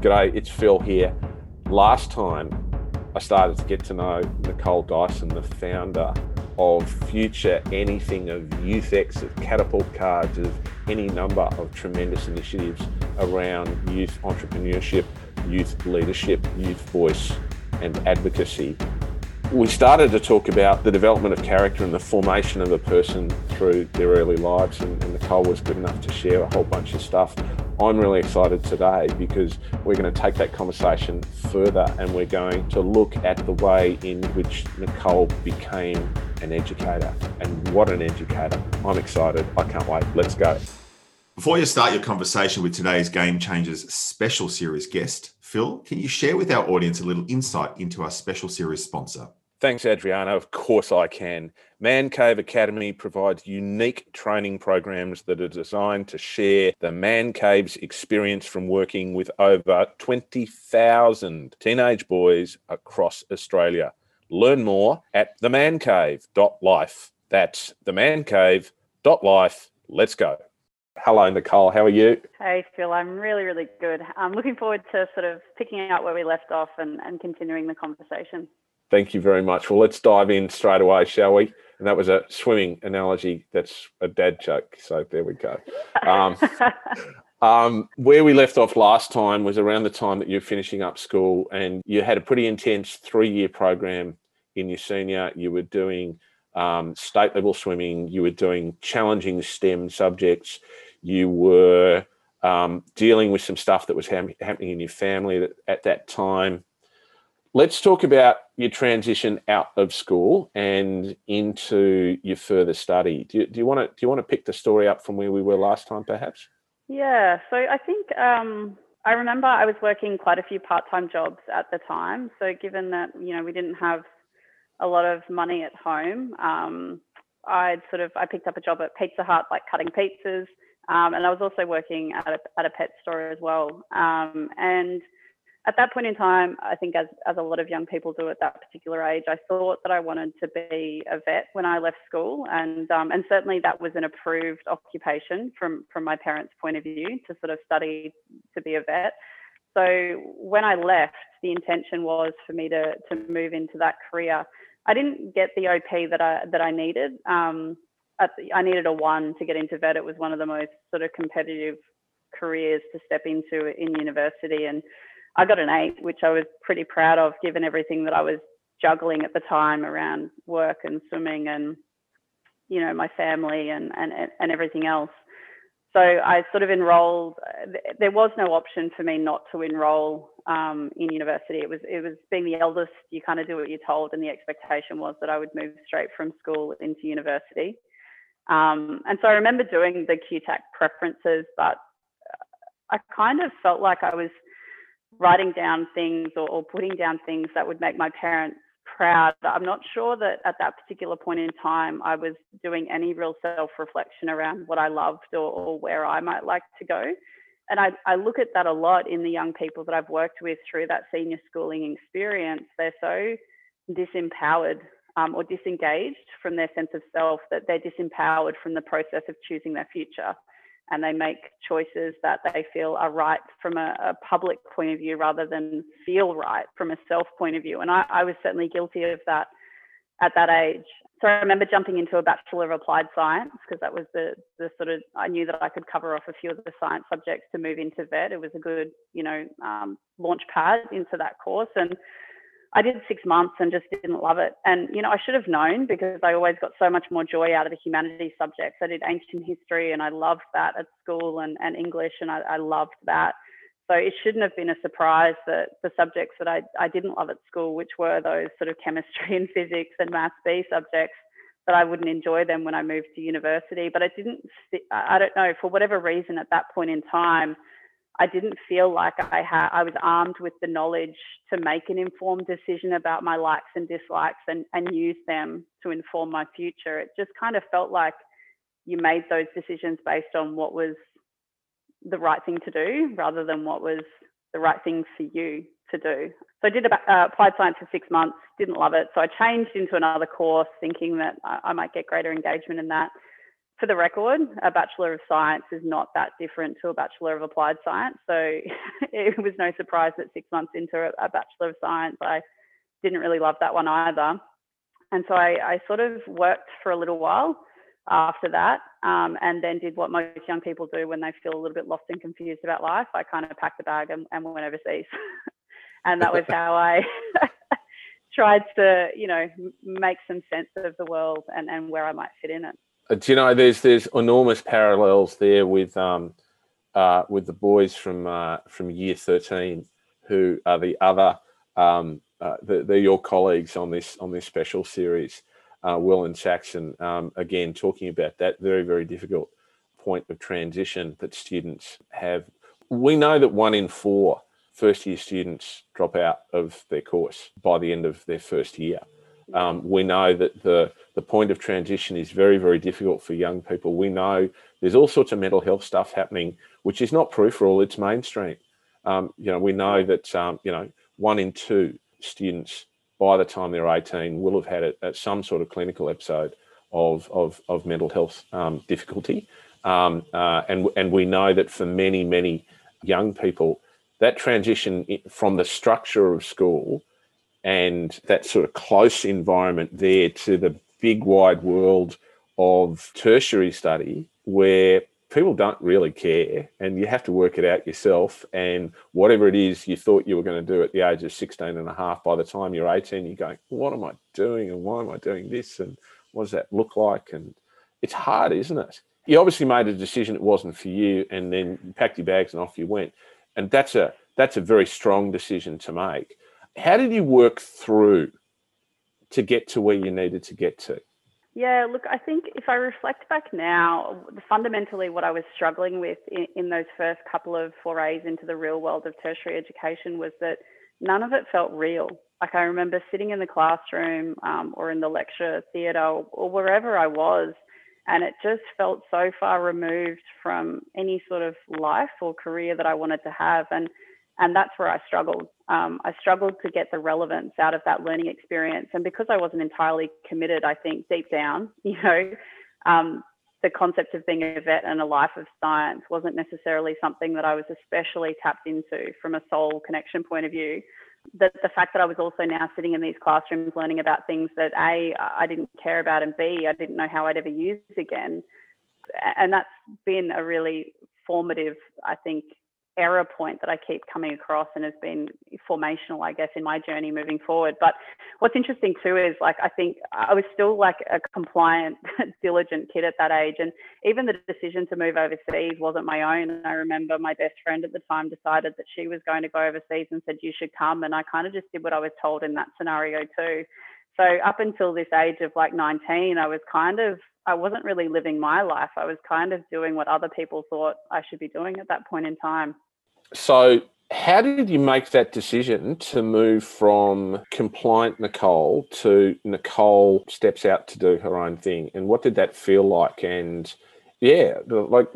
G'day, it's Phil here. Last time I started to get to know Nicole Dyson, the founder of Future Anything, of YouthX, of Catapult Cards, of any number of tremendous initiatives around youth entrepreneurship, youth leadership, youth voice, and advocacy. We started to talk about the development of character and the formation of a person through their early lives, and, and Nicole was good enough to share a whole bunch of stuff I'm really excited today because we're going to take that conversation further and we're going to look at the way in which Nicole became an educator and what an educator. I'm excited. I can't wait. Let's go. Before you start your conversation with today's Game Changers special series guest, Phil, can you share with our audience a little insight into our special series sponsor? Thanks, Adriana. Of course, I can. Man Cave Academy provides unique training programs that are designed to share the Man Cave's experience from working with over 20,000 teenage boys across Australia. Learn more at themancave.life. That's themancave.life. Let's go. Hello, Nicole. How are you? Hey, Phil. I'm really, really good. I'm looking forward to sort of picking up where we left off and, and continuing the conversation. Thank you very much. Well, let's dive in straight away, shall we? And that was a swimming analogy. That's a dad joke. So there we go. Um, um, where we left off last time was around the time that you're finishing up school and you had a pretty intense three year program in your senior. You were doing um, state level swimming, you were doing challenging STEM subjects, you were um, dealing with some stuff that was ha- happening in your family at that time. Let's talk about your transition out of school and into your further study. Do you, want to do you want to pick the story up from where we were last time, perhaps? Yeah. So I think um, I remember I was working quite a few part-time jobs at the time. So given that you know we didn't have a lot of money at home, um, I'd sort of I picked up a job at Pizza Hut, like cutting pizzas, um, and I was also working at a, at a pet store as well. Um, and at that point in time, I think as, as a lot of young people do at that particular age, I thought that I wanted to be a vet when I left school. And, um, and certainly that was an approved occupation from, from my parents' point of view to sort of study to be a vet. So when I left, the intention was for me to, to move into that career. I didn't get the OP that I, that I needed. Um, the, I needed a one to get into vet. It was one of the most sort of competitive careers to step into in university. And I got an eight, which I was pretty proud of given everything that I was juggling at the time around work and swimming and, you know, my family and, and, and everything else. So I sort of enrolled. There was no option for me not to enroll um, in university. It was it was being the eldest. You kind of do what you're told, and the expectation was that I would move straight from school into university. Um, and so I remember doing the QTAC preferences, but I kind of felt like I was writing down things or, or putting down things that would make my parents proud. I'm not sure that at that particular point in time I was doing any real self reflection around what I loved or, or, where I might like to go. And I, I, look at that a lot in the young people that I've worked with through that senior schooling experience. They're so disempowered um, or disengaged from their sense of self that they're disempowered from the process of choosing their future and they make choices that they feel are right from a, a, public point of view rather than feel right from a self point of view. And I, I was certainly guilty of that at that age. So I remember jumping into a Bachelor of Applied Science because that was the, the sort of, I knew that I could cover off a few of the science subjects to move into vet. It was a good, you know, um, launch pad into that course. And I did six months and just didn't love it. And, you know, I should have known because I always got so much more joy out of the humanities subjects. I did ancient history and I loved that at school and, and English and I, I loved that. So it shouldn't have been a surprise that the subjects that I, I didn't love at school, which were those sort of chemistry and physics and maths B subjects, that I wouldn't enjoy them when I moved to university. But I didn't, I don't know, for whatever reason at that point in time, I didn't feel like I had I was armed with the knowledge to make an informed decision about my likes and dislikes and, and use them to inform my future. It just kind of felt like you made those decisions based on what was the right thing to do rather than what was the right thing for you to do. So I did about, uh, applied science for six months, didn't love it. So I changed into another course thinking that I, I might get greater engagement in that for the record, a Bachelor of Science is not that different to a Bachelor of Applied Science. So it was no surprise that six months into a Bachelor of Science, I didn't really love that one either. And so I, I sort of worked for a little while after that um, and then did what most young people do when they feel a little bit lost and confused about life. I kind of packed a bag and, and went overseas. and that was how I tried to, you know, make some sense of the world and, and where I might fit in it. Uh, do you know there's there's enormous parallels there with um, uh, with the boys from uh, from year 13 who are the other um, uh, they're your colleagues on this on this special series uh, Will and Saxon. Um, again talking about that very very difficult point of transition that students have. We know that one in four first year students drop out of their course by the end of their first year. Um, we know that the the point of transition is very, very difficult for young people. We know there's all sorts of mental health stuff happening, which is not peripheral; it's mainstream. Um, you know, we know that um, you know one in two students by the time they're 18 will have had a, a, some sort of clinical episode of of, of mental health um, difficulty, um, uh, and and we know that for many many young people, that transition from the structure of school and that sort of close environment there to the big wide world of tertiary study where people don't really care and you have to work it out yourself and whatever it is you thought you were going to do at the age of 16 and a half by the time you're 18 you're going what am i doing and why am i doing this and what does that look like? And it's hard isn't it? You obviously made a decision it wasn't for you and then you packed your bags and off you went. And that's a that's a very strong decision to make. How did you work through to get to where you needed to get to? Yeah, look, I think if I reflect back now, fundamentally what I was struggling with in, in, those first couple of forays into the real world of tertiary education was that none of it felt real. Like I remember sitting in the classroom um, or in the lecture theatre or, or wherever I was, and it just felt so far removed from any sort of life or career that I wanted to have. And and that's where I struggled. Um, I struggled to get the relevance out of that learning experience, and because I wasn't entirely committed, I think deep down, you know, um, the concept of being a vet and a life of science wasn't necessarily something that I was especially tapped into from a soul connection point of view. The, the fact that I was also now sitting in these classrooms learning about things that A, I didn't care about, and B, I didn't know how I'd ever use again. And that's been a really formative, I think, error point that I keep coming across and has been formational, I guess, in my journey moving forward. But what's interesting too is like I think I was still like a compliant, diligent kid at that age, and even the decision to move overseas wasn't my own. And I remember my best friend at the time decided that she was going to go overseas and said you should come, and I kind of just did what I was told in that scenario too. So up until this age of like 19, I was kind of I wasn't really living my life. I was kind of doing what other people thought I should be doing at that point in time. So, how did you make that decision to move from compliant Nicole to Nicole steps out to do her own thing? And what did that feel like? And yeah, like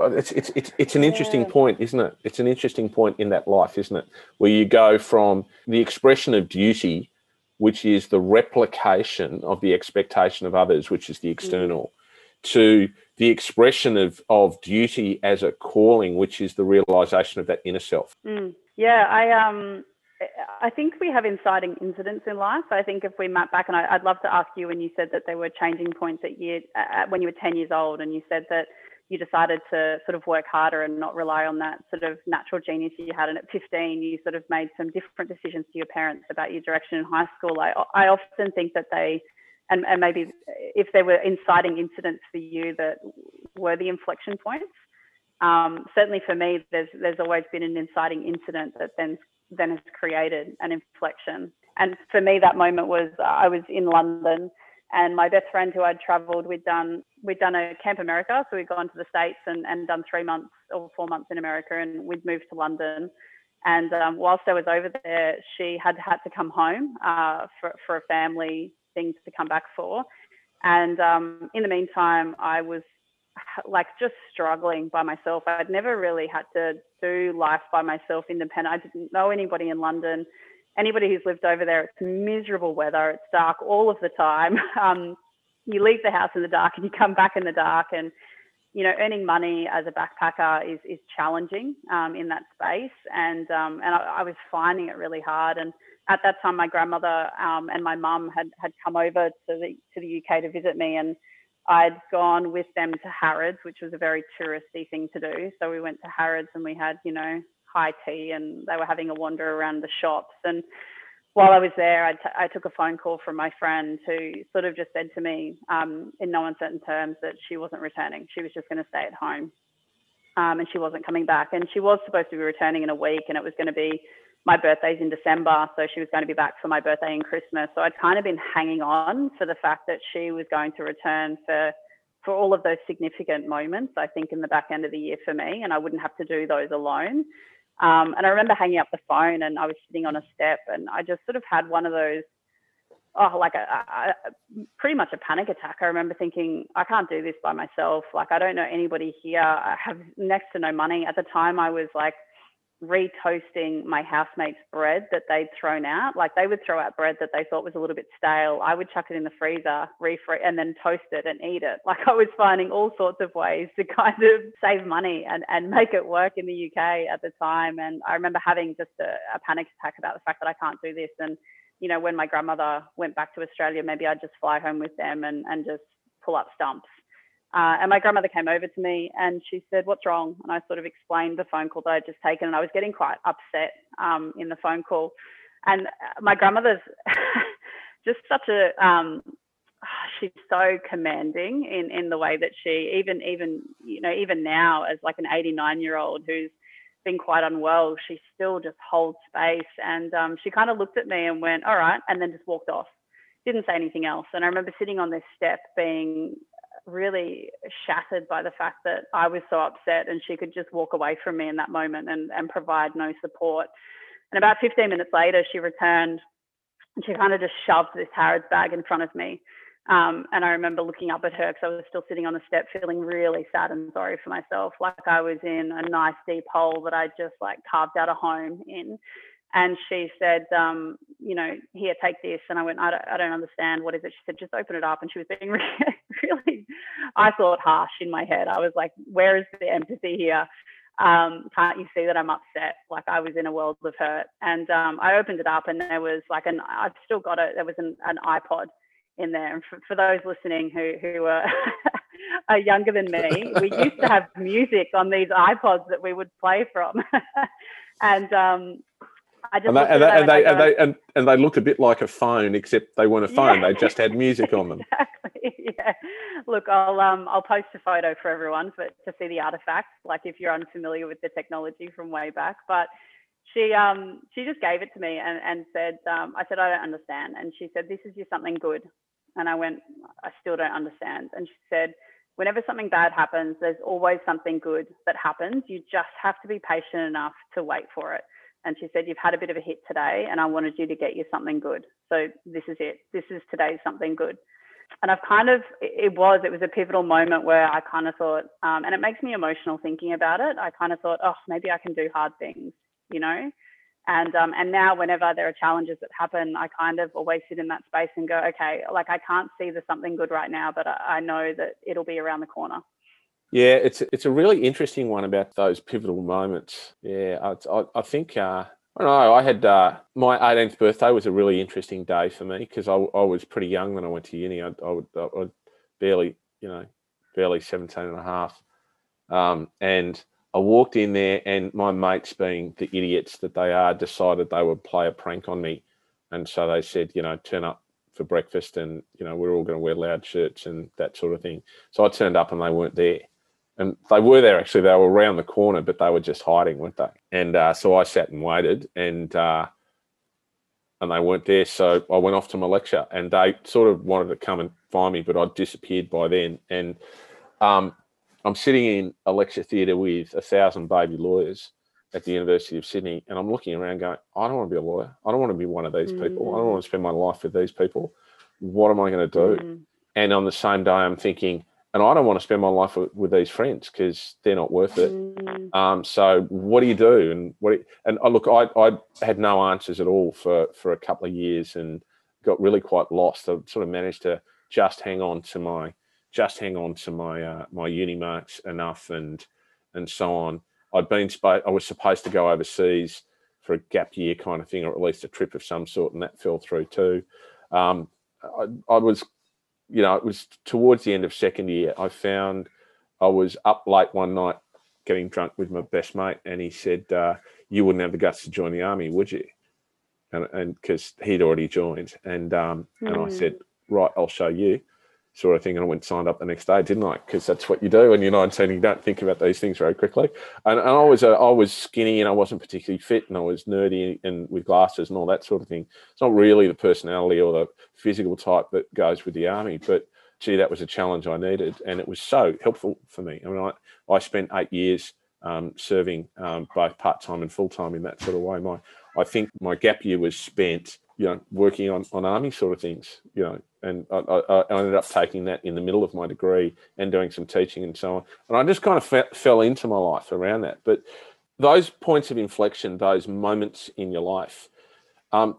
it's it's it's, it's an interesting yeah. point, isn't it? It's an interesting point in that life, isn't it? Where you go from the expression of duty, which is the replication of the expectation of others, which is the mm. external, mm. to the expression of, of duty as a calling, which is the realization of that inner self. Mm. Yeah, I um, I think we have inciting incidents in life. I think if we map back, and I, would love to ask you when you said that there were changing points at year at when you were ten years old, and you said that you decided to sort of work harder and not rely on that sort of natural genius you had. And at 15, you sort of made some different decisions to your parents about your direction in high school. I, I often think that they and, and maybe if there were inciting incidents for you that were the inflection points. Um, certainly for me, there's there's always been an inciting incident that then then has created an inflection. And for me, that moment was I was in London, and my best friend who I'd travelled, we'd done we'd done a Camp America, so we'd gone to the states and, and done three months or four months in America, and we'd moved to London. And um, whilst I was over there, she had had to come home uh, for for a family things to come back for. And um, in the meantime, I was like just struggling by myself. I'd never really had to do life by myself independent. I didn't know anybody in London. Anybody who's lived over there, it's miserable weather. It's dark all of the time. Um, you leave the house in the dark and you come back in the dark and you know earning money as a backpacker is is challenging um, in that space and um, and I, I, was finding it really hard and at that time my grandmother um, and my mum had had come over to the to the UK to visit me and I'd gone with them to Harrods which was a very touristy thing to do so we went to Harrods and we had you know high tea and they were having a wander around the shops and while I was there, I, t- I took a phone call from my friend who sort of just said to me, um, in no uncertain terms, that she wasn't returning. She was just going to stay at home, um, and she wasn't coming back. And she was supposed to be returning in a week, and it was going to be my birthday's in December, so she was going to be back for my birthday and Christmas. So I'd kind of been hanging on for the fact that she was going to return for for all of those significant moments. I think in the back end of the year for me, and I wouldn't have to do those alone. Um, and I remember hanging up the phone and I was sitting on a step and I just sort of had one of those, oh, like a, a, a, pretty much a panic attack. I remember thinking, I can't do this by myself. Like, I don't know anybody here. I have next to no money. At the time, I was like retoasting my housemates' bread that they'd thrown out. Like they would throw out bread that they thought was a little bit stale. I would chuck it in the freezer, refreeze, and then toast it and eat it. Like I was finding all sorts of ways to kind of save money and, and make it work in the UK at the time. And I remember having just a, a panic attack about the fact that I can't do this. And, you know, when my grandmother went back to Australia, maybe I'd just fly home with them and, and just pull up stumps uh, and my grandmother came over to me and she said, What's wrong? And I sort of explained the phone call that I'd just taken. And I was getting quite upset um, in the phone call. And uh, my grandmother's just such a, um, she's so commanding in, in the way that she, even, even, you know, even now as like an 89 year old who's been quite unwell, she still just holds space. And um, she kind of looked at me and went, All right. And then just walked off didn't say anything else. And I remember sitting on this step being really shattered by the fact that I was so upset and she could just walk away from me in that moment and, and provide no support. And about 15 minutes later, she returned and she kind of just shoved this Harrods bag in front of me. Um, and I remember looking up at her because I was still sitting on the step, feeling really sad and sorry for myself, like I was in a nice deep hole that I just like carved out a home in and she said, um, you know, here, take this. And I went, I don't, I don't understand. What is it? She said, just open it up. And she was being really, really, I thought harsh in my head. I was like, where is the empathy here? Um, can't you see that I'm upset? Like I was in a world of hurt. And um, I opened it up and there was like an, I've still got it. There was an, an iPod in there. And for, for those listening who, who are, are younger than me, we used to have music on these iPods that we would play from. and um, I just and they, and, they, and, they, and, they, and, and, they looked a bit like a phone, except they weren't a phone. Yeah. They just had music on them. exactly. Yeah. Look, I'll um I'll post a photo for everyone for to see the artifacts. Like if you're unfamiliar with the technology from way back, but she um she just gave it to me and and said um I said I don't understand, and she said this is just something good, and I went I still don't understand, and she said whenever something bad happens, there's always something good that happens. You just have to be patient enough to wait for it and she said, You've had a bit of a hit today, and I wanted you to get you something good. So this is it. This is today's something good. And I've kind of, it was, it was a pivotal moment where I kind of thought, um, and it makes me emotional thinking about it. I kind of thought, oh, maybe I can do hard things, you know? And, um, and now whenever there are challenges that happen, I kind of always sit in that space and go, okay, like I can't see the something good right now, but I, I know that it'll be around the corner. Yeah, it's it's a really interesting one about those pivotal moments. Yeah, I, I, I think uh, I don't know. I had uh, my 18th birthday was a really interesting day for me because I, I was pretty young when I went to uni. I, I would I, barely you know barely 17 and a half, um, and I walked in there and my mates, being the idiots that they are, decided they would play a prank on me, and so they said, you know, turn up for breakfast and you know we're all going to wear loud shirts and that sort of thing. So I turned up and they weren't there and they were there actually. They were around the corner, but they were just hiding, weren't they? And uh, so I sat and waited, and uh, and they weren't there. So I went off to my lecture, and they sort of wanted to come and find me, but I'd disappeared by then. And um, I'm sitting in a lecture theatre with a thousand baby lawyers at the University of Sydney, and I'm looking around, going, I don't want to be a lawyer. I don't want to be one of these mm. people. I don't want to spend my life with these people. What am I going to do? Mm. And on the same day, I'm thinking and I don't want to spend my life with, with these friends because they're not worth it. Mm. Um, so what do you do? And what? You, and I look, I, I had no answers at all for for a couple of years and got really quite lost. I sort of managed to just hang on to my just hang on to my uh, my uni marks enough and and so on. I'd been I was supposed to go overseas for a gap year kind of thing, or at least a trip of some sort, and that fell through too. Um, I, I was, you know, it was towards the end of second year. I found I was up late one night getting drunk with my best mate, and he said, uh, "You wouldn't have the guts to join the army, would you?" And because he'd already joined, and um, mm. and I said, hmm. "Right, I'll show you." Sort of thing. And I went signed up the next day, didn't I? Because that's what you do when you're 19. You don't think about these things very quickly. And, and I was uh, I was skinny and I wasn't particularly fit and I was nerdy and with glasses and all that sort of thing. It's not really the personality or the physical type that goes with the army, but gee, that was a challenge I needed, and it was so helpful for me. I mean, I, I spent eight years um, serving um, both part time and full time in that sort of way. My I think my gap year was spent you know, working on, on army sort of things, you know, and I, I, I, ended up taking that in the middle of my degree and doing some teaching and so on. And I just kind of fe- fell into my life around that. But those points of inflection, those moments in your life, um,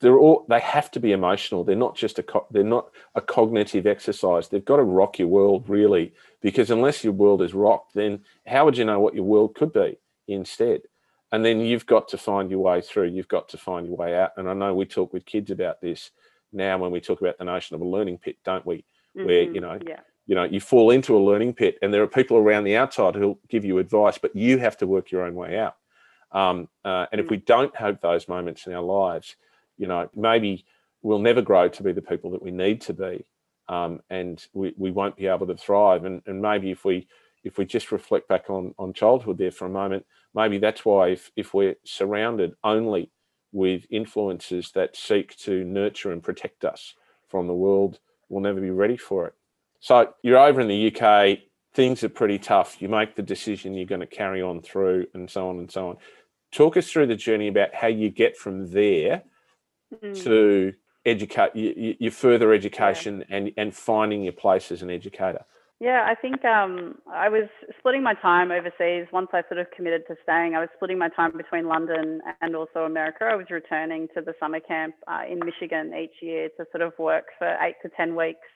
they're all they have to be emotional. They're not just a co- they're not a cognitive exercise. They've got to rock your world really, because unless your world is rocked, then how would you know what your world could be instead? and then you've got to find your way through you've got to find your way out and i know we talk with kids about this now when we talk about the notion of a learning pit don't we mm-hmm. where you know yeah. you know you fall into a learning pit and there are people around the outside who'll give you advice but you have to work your own way out um, uh, and mm-hmm. if mm. we don't have those moments in our lives you know maybe we'll never grow to be the people that we need to be um, and we, we won't be able to thrive and, and maybe if we if we just reflect back on on childhood there for a moment maybe that's why if, if we're surrounded only with influences that seek to nurture and protect us from the world, we'll never be ready for it. So you're over in the UK, things are pretty tough. You make the decision you're going to carry on through, and so on and so on. Talk us through the journey about how you get from there mm. to educate your further education yeah. and, and finding your place as an educator. Yeah, I think um, I was splitting my time overseas. Once I sort of committed to staying, I was splitting my time between London and also America. I was returning to the summer camp uh, in Michigan each year to sort of work for eight to 10 weeks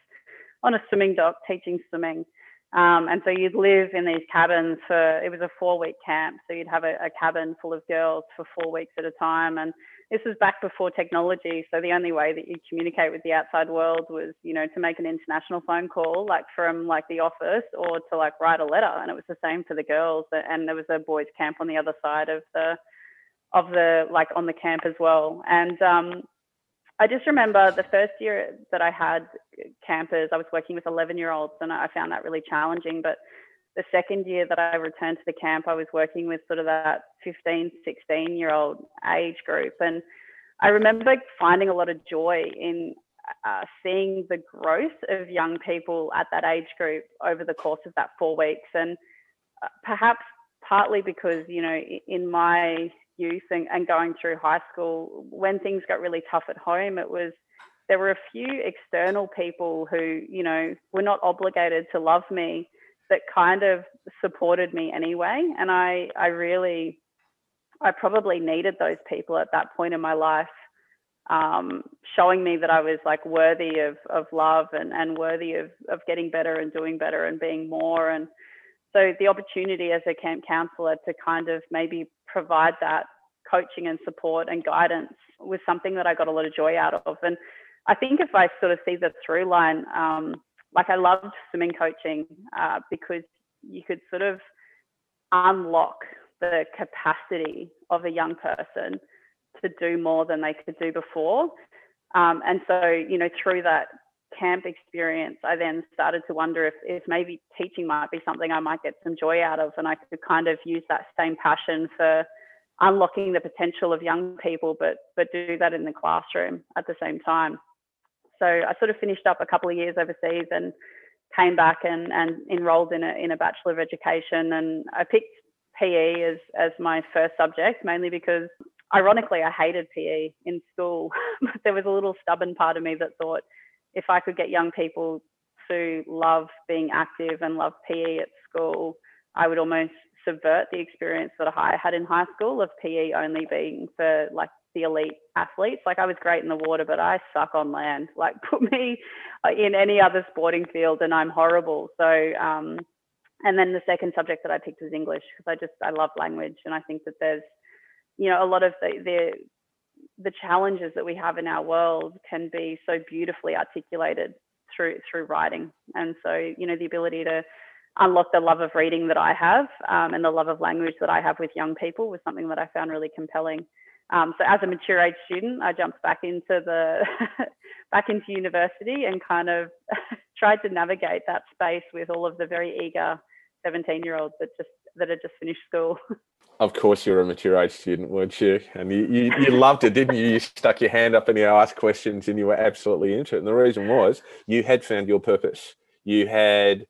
on a swimming dock teaching swimming. Um, and so you'd live in these cabins for, it was a four week camp. So you'd have a, a cabin full of girls for four weeks at a time. And this was back before technology. So the only way that you communicate with the outside world was, you know, to make an international phone call, like from like the office or to like write a letter. And it was the same for the girls. And there was a boys camp on the other side of the, of the, like on the camp as well. And, um, I just remember the first year that I had campers, I was working with 11 year olds and I found that really challenging. But the second year that I returned to the camp, I was working with sort of that 15, 16 year old age group. And I remember finding a lot of joy in uh, seeing the growth of young people at that age group over the course of that four weeks. And uh, perhaps partly because, you know, in my youth and, and going through high school, when things got really tough at home, it was there were a few external people who, you know, were not obligated to love me that kind of supported me anyway. And I, I really, I probably needed those people at that point in my life, um, showing me that I was like worthy of, of love and, and worthy of, of getting better and doing better and being more. And so the opportunity as a camp counselor to kind of maybe provide that coaching and support and guidance was something that I got a lot of joy out of. And I think if I sort of see the through line, um, like I loved swimming coaching uh, because you could sort of unlock the capacity of a young person to do more than they could do before. Um, and so, you know, through that camp experience, I then started to wonder if, if maybe teaching might be something I might get some joy out of, and I could kind of use that same passion for unlocking the potential of young people, but but do that in the classroom at the same time. So I sort of finished up a couple of years overseas and came back and, and enrolled in a, in a Bachelor of Education. And I picked PE as, as my first subject, mainly because ironically I hated PE in school, but there was a little stubborn part of me that thought if I could get young people to love being active and love PE at school, I would almost subvert the experience that I had in high school of PE only being for like the elite athletes. Like I was great in the water, but I suck on land. Like put me in any other sporting field and I'm horrible. So, um, and then the second subject that I picked was English because I just, I love language. And I think that there's, you know, a lot of the, the, the challenges that we have in our world can be so beautifully articulated through through writing and so you know the ability to unlock the love of reading that i have um, and the love of language that i have with young people was something that i found really compelling um, so as a mature age student, I jumped back into the back into university and kind of tried to navigate that space with all of the very eager 17 year olds that just that had just finished school. Of course, you were a mature age student, weren't you? And you, you, you loved it, didn't you? You stuck your hand up and you asked questions and you were absolutely into it. And the reason was you had found your purpose. You had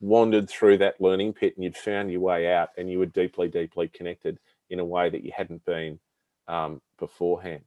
wandered through that learning pit and you'd found your way out and you were deeply, deeply connected in a way that you hadn't been um, beforehand.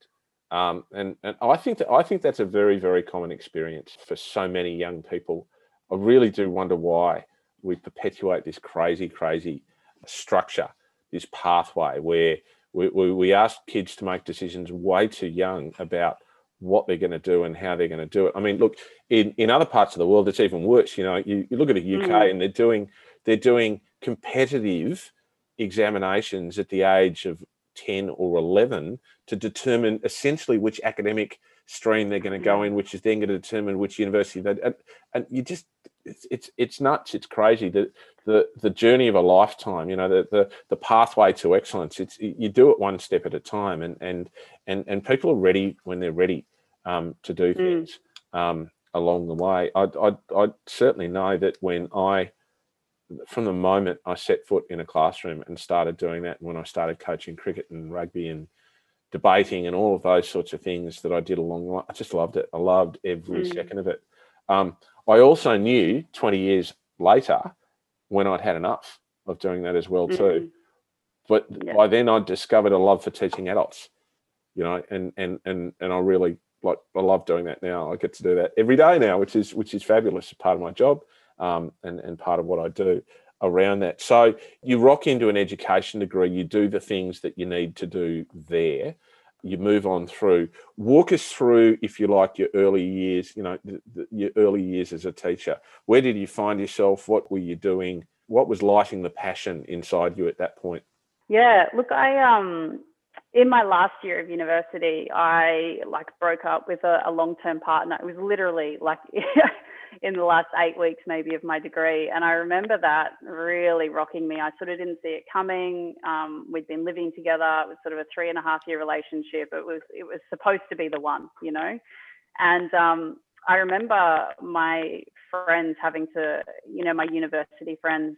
Um, and and I think that I think that's a very very common experience for so many young people. I really do wonder why we perpetuate this crazy crazy structure, this pathway where we, we, we ask kids to make decisions way too young about what they're going to do and how they're going to do it. I mean, look in, in other parts of the world, it's even worse. You know, you, you look at the UK mm. and they're doing they're doing competitive examinations at the age of 10 or 11 to determine essentially which academic stream they're going to go in, which is then going to determine which university they and, and you just it's, it's it's nuts it's crazy the the the journey of a lifetime you know the the, the pathway to excellence it's you do it one step at a time and and and and people are ready when they're ready um, to do mm. things mm. um, along the way I, I I certainly know that when I from the moment I set foot in a classroom and started doing that, when I started coaching cricket and rugby and debating and all of those sorts of things that I did along the way, I just loved it. I loved every mm. second of it. Um, I also knew 20 years later when I'd had enough of doing that as well too. Mm. But yeah. by then I'd discovered a love for teaching adults, you know, and and and and I really like I love doing that now. I get to do that every day now, which is which is fabulous. It's part of my job um, and, and part of what I do around that. So you rock into an education degree, you do the things that you need to do there. You move on through. Walk us through, if you like, your early years. You know, the, the, your early years as a teacher. Where did you find yourself? What were you doing? What was lighting the passion inside you at that point? Yeah, look, I um, in my last year of university, I like broke up with a, a long-term partner. It was literally like in the last eight weeks maybe of my degree and i remember that really rocking me. I sort of didn't see it coming um, we'd been living together it was sort of a three and a half year relationship it was it was supposed to be the one you know? And um, i remember my friends having to you know my university friends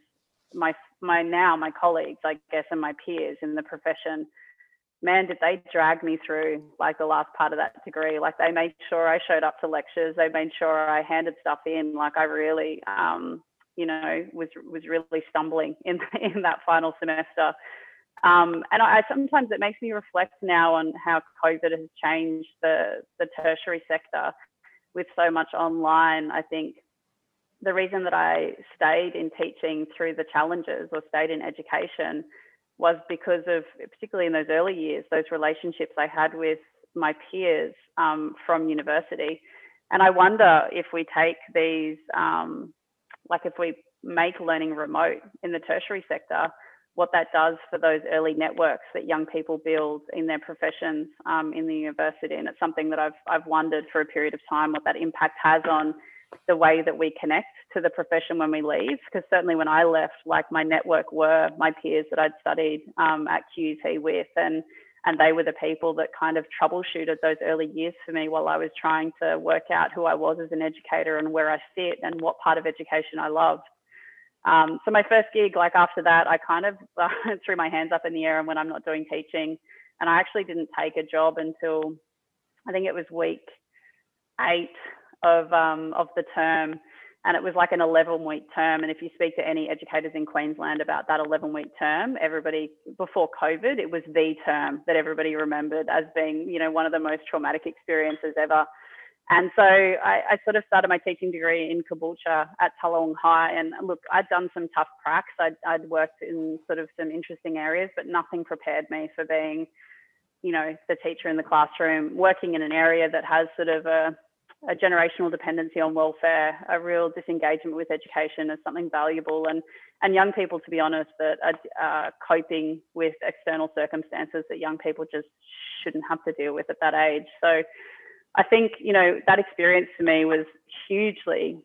my my now my colleagues i guess and my peers in the profession man, did they drag me through like the last part of that degree. Like they made sure I showed up to lectures. They made sure I handed stuff in. Like I really, um, you know, was was really stumbling in in that final semester. Um, and I, sometimes it makes me reflect now on how COVID has changed the the tertiary sector with so much online. I think the reason that I stayed in teaching through the challenges or stayed in education was because of, particularly in those early years, those relationships I had with my peers um, from university. And I wonder if we take these, um, like if we make learning remote in the tertiary sector, what that does for those early networks that young people build in their professions um, in the university. And it's something that I've, I've wondered for a period of time what that impact has on the way that we connect to the profession when we leave. Because certainly when I left, like my network were my peers that I'd studied um, at QUT with, and and they were the people that kind of troubleshooted those early years for me while I was trying to work out who I was as an educator and where I sit and what part of education I loved. Um, so my first gig, like after that, I kind of threw my hands up in the air and when I'm not doing teaching, and I actually didn't take a job until I think it was week eight of um, of the term, and it was like an 11 week term. And if you speak to any educators in Queensland about that 11 week term, everybody before COVID, it was the term that everybody remembered as being, you know, one of the most traumatic experiences ever. And so I, I, sort of started my teaching degree in Caboolture at Tullawong High. And look, I'd done some tough cracks. I'd, I'd worked in sort of some interesting areas, but nothing prepared me for being, you know, the teacher in the classroom, working in an area that has sort of a, a generational dependency on welfare, a real disengagement with education as something valuable, and and young people, to be honest, that are uh, coping with external circumstances that young people just shouldn't have to deal with at that age. So I think, you know, that experience for me was hugely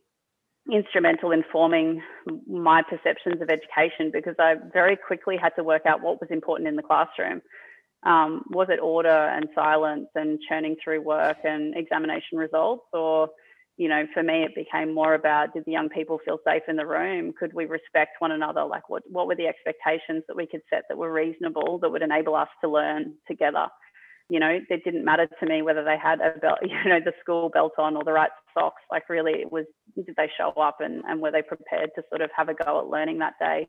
instrumental in forming my perceptions of education because I very quickly had to work out what was important in the classroom. Um, was it order and silence and churning through work and examination results or you know, for me, it became more about did the young people feel safe in the room? Could we respect one another? Like, what, what were the expectations that we could set that were reasonable that would enable us to learn together? you know, it didn't matter to me whether they had a belt, you know, the school belt on or the right socks. Like really it was, did they show up and, and were they prepared to sort of have a go at learning that day?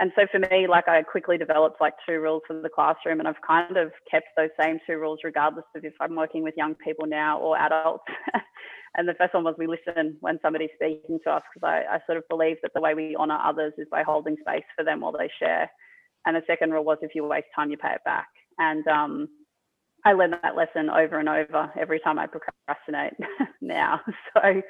And so for me, like I quickly developed like two rules for the classroom and I've kind of kept those same two rules regardless of if I'm working with young people now or adults. and the first one was we listen when somebody's speaking to us because I, I sort of believe that the way we honor others is by holding space for them while they share. And the second rule was if you waste time, you pay it back. And um, I learned that lesson over and over every time I procrastinate now. So,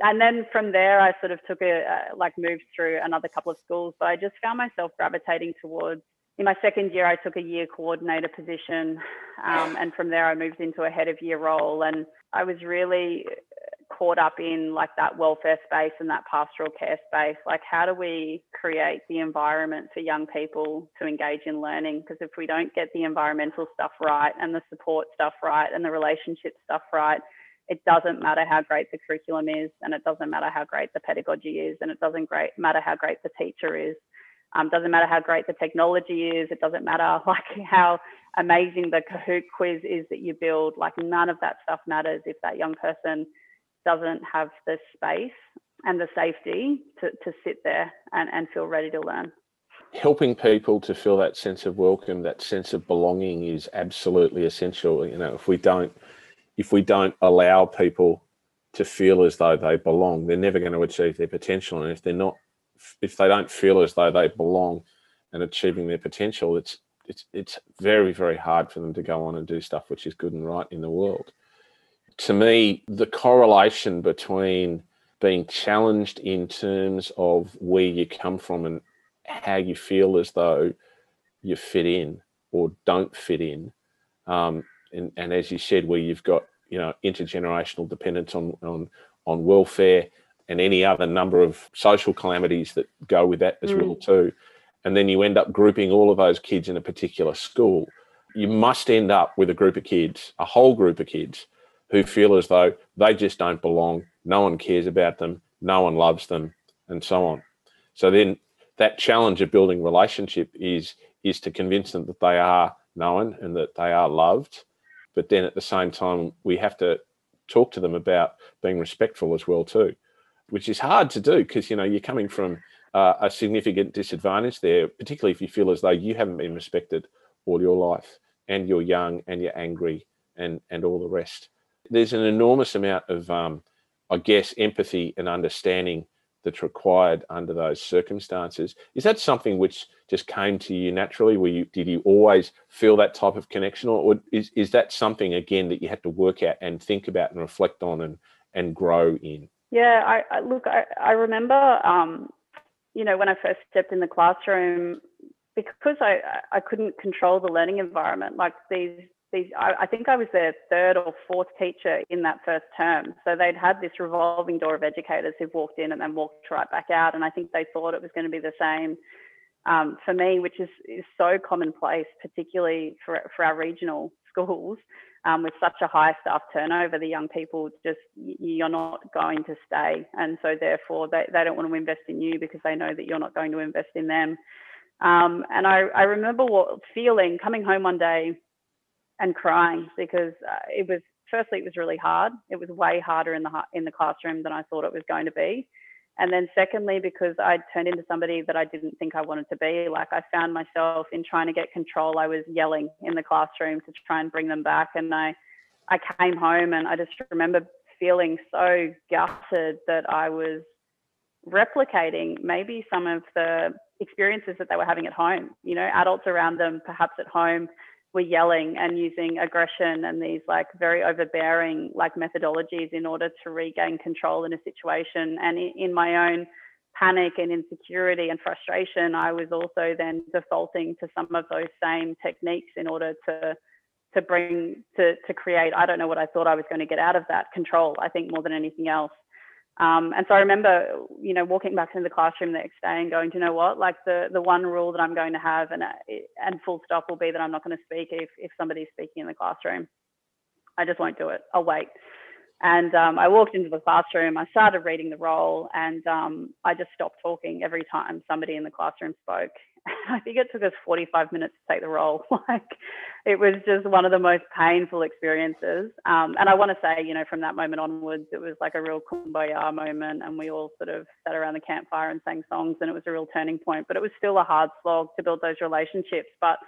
and then from there, I sort of took a, uh, like moved through another couple of schools. but I just found myself gravitating towards. In my second year, I took a year coordinator position, um, and from there, I moved into a head of year role. And I was really caught up in like that welfare space and that pastoral care space like how do we create the environment for young people to engage in learning because if we don't get the environmental stuff right and the support stuff right and the relationship stuff right it doesn't matter how great the curriculum is and it doesn't matter how great the pedagogy is and it doesn't great matter how great the teacher is um, doesn't matter how great the technology is it doesn't matter like how amazing the kahoot quiz is that you build like none of that stuff matters if that young person doesn't have the space and the safety to, to sit there and, and feel ready to learn. Helping people to feel that sense of welcome, that sense of belonging is absolutely essential. You know, if we don't if we don't allow people to feel as though they belong, they're never going to achieve their potential. And if they're not if they don't feel as though they belong and achieving their potential, it's it's it's very, very hard for them to go on and do stuff which is good and right in the world to me, the correlation between being challenged in terms of where you come from and how you feel as though you fit in or don't fit in. Um, and, and as you said, where you've got, you know, intergenerational dependence on, on, on welfare and any other number of social calamities that go with that as mm. well too. And then you end up grouping all of those kids in a particular school. You must end up with a group of kids, a whole group of kids who feel as though they just don't belong, no one cares about them, no one loves them, and so on. So then that challenge of building relationship is is to convince them that they are known and that they are loved. But then at the same time, we have to talk to them about being respectful as well too, which is hard to do because you know you're coming from uh, a significant disadvantage there, particularly if you feel as though you haven't been respected all your life and you're young and you're angry and and all the rest. There's an enormous amount of, um, I guess, empathy and understanding that's required under those circumstances. Is that something which just came to you naturally? Were you did you always feel that type of connection, or is is that something again that you had to work out and think about and reflect on and and grow in? Yeah, I, I look. I, I remember, um, you know, when I first stepped in the classroom, because I I couldn't control the learning environment. Like these I, I, think I was their third or fourth teacher in that first term. So they'd had this revolving door of educators who've walked in and then walked right back out. And I think they thought it was going to be the same um, for me, which is, is so commonplace, particularly for, for our regional schools. Um, with such a high staff turnover, the young people just you're not going to stay, and so therefore they, they don't want to invest in you because they know that you're not going to invest in them. Um, and I, I remember what feeling coming home one day and crying because uh, it was firstly it was really hard. It was way harder in the in the classroom than I thought it was going to be. And then secondly, because I turned into somebody that I didn't think I wanted to be. Like I found myself in trying to get control. I was yelling in the classroom to try and bring them back, and I I came home and I just remember feeling so gutted that I was replicating maybe some of the experiences that they were having at home. You know, adults around them, perhaps at home, were yelling and using aggression and these like very overbearing like methodologies in order to regain control in a situation. And in my own panic and insecurity and frustration, I was also then defaulting to some of those same techniques in order to to bring to to create. I don't know what I thought I was going to get out of that control. I think more than anything else. Um, and so I remember, you know, walking back into the classroom the next day and going, do you know what? Like the the one rule that I'm going to have, and and full stop will be that I'm not going to speak if if somebody's speaking in the classroom. I just won't do it. I'll wait. And um, I walked into the classroom. I started reading the roll, and um, I just stopped talking every time somebody in the classroom spoke. I think it took us 45 minutes to take the roll. like it was just one of the most painful experiences. Um, and I want to say, you know, from that moment onwards, it was like a real kumbaya moment, and we all sort of sat around the campfire and sang songs, and it was a real turning point. But it was still a hard slog to build those relationships. But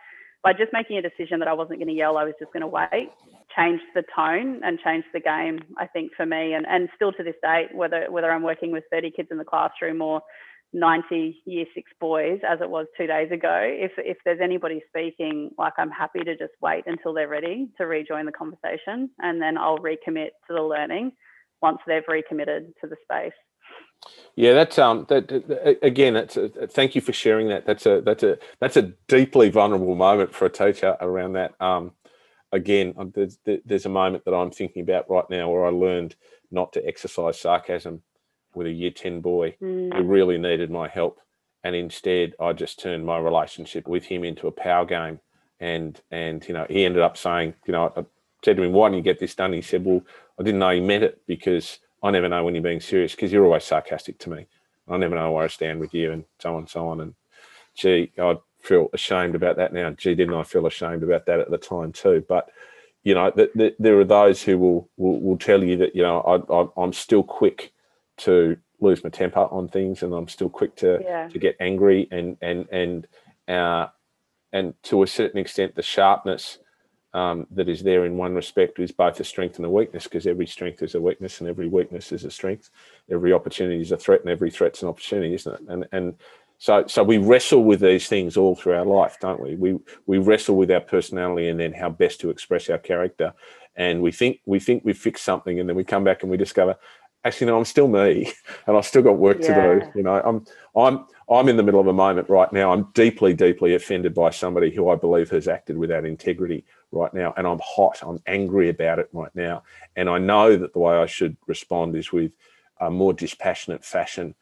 by just making a decision that I wasn't going to yell, I was just going to wait, changed the tone and changed the game. I think for me, and and still to this day, whether whether I'm working with 30 kids in the classroom or 90 year six boys as it was two days ago if if there's anybody speaking like i'm happy to just wait until they're ready to rejoin the conversation and then i'll recommit to the learning once they've recommitted to the space yeah that's um that, that again that's a, thank you for sharing that that's a that's a that's a deeply vulnerable moment for a teacher around that um again um, there's there's a moment that i'm thinking about right now where i learned not to exercise sarcasm with a year 10 boy mm. who really needed my help. And instead, I just turned my relationship with him into a power game. And, and you know, he ended up saying, you know, I said to him, why didn't you get this done? He said, well, I didn't know he meant it because I never know when you're being serious because you're always sarcastic to me. I never know where I stand with you and so on and so on. And gee, I feel ashamed about that now. Gee, didn't I feel ashamed about that at the time too? But you know, the, the, there are those who will, will, will tell you that you know I, I, I'm still quick to lose my temper on things, and I'm still quick to yeah. to get angry and and and uh, and to a certain extent, the sharpness um, that is there in one respect is both a strength and a weakness because every strength is a weakness and every weakness is a strength. Every opportunity is a threat and every threat's an opportunity, isn't it? And and so so we wrestle with these things all through our life, don't we? We we wrestle with our personality and then how best to express our character. And we think we think we've fixed something, and then we come back and we discover, actually no i'm still me and i've still got work yeah. to do you know i'm i'm i'm in the middle of a moment right now i'm deeply deeply offended by somebody who i believe has acted without integrity right now and i'm hot i'm angry about it right now and i know that the way i should respond is with a more dispassionate fashion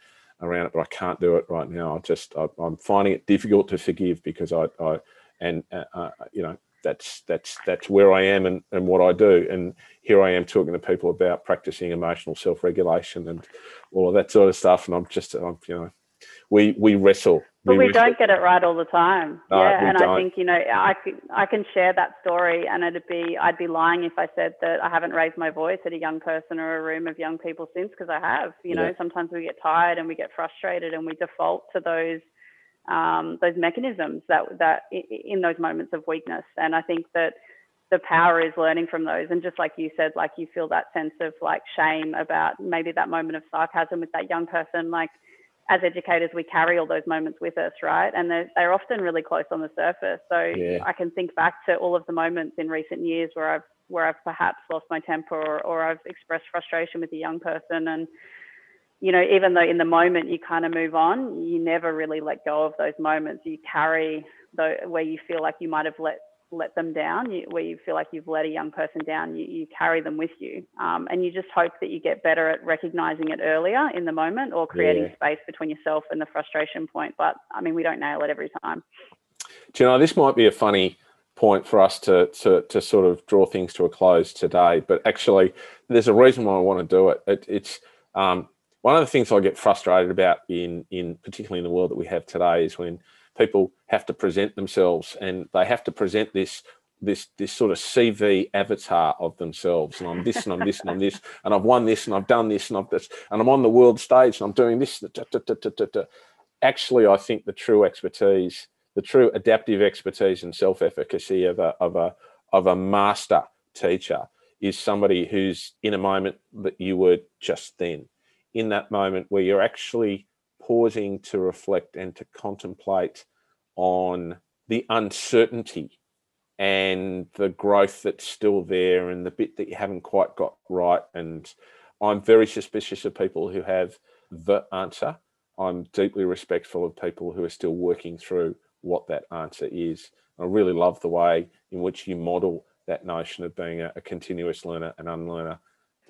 around it but i can't do it right now i just I, am finding it difficult to forgive because i i and uh, uh, you know that's that's that's where I am and, and what I do. And here I am talking to people about practicing emotional self-regulation and all of that sort of stuff. And I'm just, I'm, you know, we we wrestle. But we, we don't get it right all the time. No, yeah, and don't. I think you know I can I can share that story, and it'd be I'd be lying if I said that I haven't raised my voice at a young person or a room of young people since, because I have. You know, sometimes we get tired and we get frustrated, and we default to those um, those mechanisms that that in those moments of weakness. And I think that the power is learning from those. And just like you said, like you feel that sense of like shame about maybe that moment of sarcasm with that young person. Like as educators, we carry all those moments with us, right? And they're, they're often really close on the surface. So yeah. I can think back to all of the moments in recent years where I've where I've perhaps lost my temper or, or I've expressed frustration with a young person and you know, even though in the moment you kind of move on, you never really let go of those moments. You carry the where you feel like you might have let let them down, you, where you feel like you've let a young person down, you, you carry them with you. Um, and you just hope that you get better at recognizing it earlier in the moment or creating yeah. space between yourself and the frustration point. But I mean, we don't nail it every time. Do you know, this might be a funny point for us to, to, to sort of draw things to a close today, but actually, there's a reason why I want to do it. it it's um, one of the things I get frustrated about in in particularly in the world that we have today is when people have to present themselves and they have to present this this this sort of CV avatar of themselves, and I'm this and I'm this and I'm this, and I've won this and I've done this and I've this, and I'm on the world stage and I'm doing this. Actually, I think the true expertise, the true adaptive expertise and self-efficacy of a of a of a master teacher is somebody who's in a moment that you were just then, in that moment where you're actually pausing to reflect and to contemplate on the uncertainty and the growth that's still there and the bit that you haven't quite got right. And I'm very suspicious of people who have the answer. I'm deeply respectful of people who are still working through what that answer is. I really love the way in which you model that notion of being a, a continuous learner and unlearner.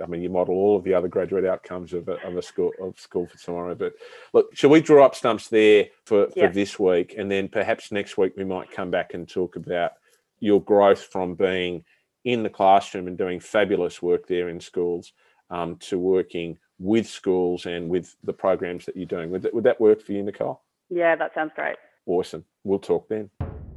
I mean, you model all of the other graduate outcomes of a, of a school of school for tomorrow. But look, shall we draw up stumps there for, for yeah. this week, and then perhaps next week we might come back and talk about your growth from being in the classroom and doing fabulous work there in schools um, to working with schools and with the programs that you're doing. Would that, would that work for you, Nicole? Yeah, that sounds great. Awesome. We'll talk then.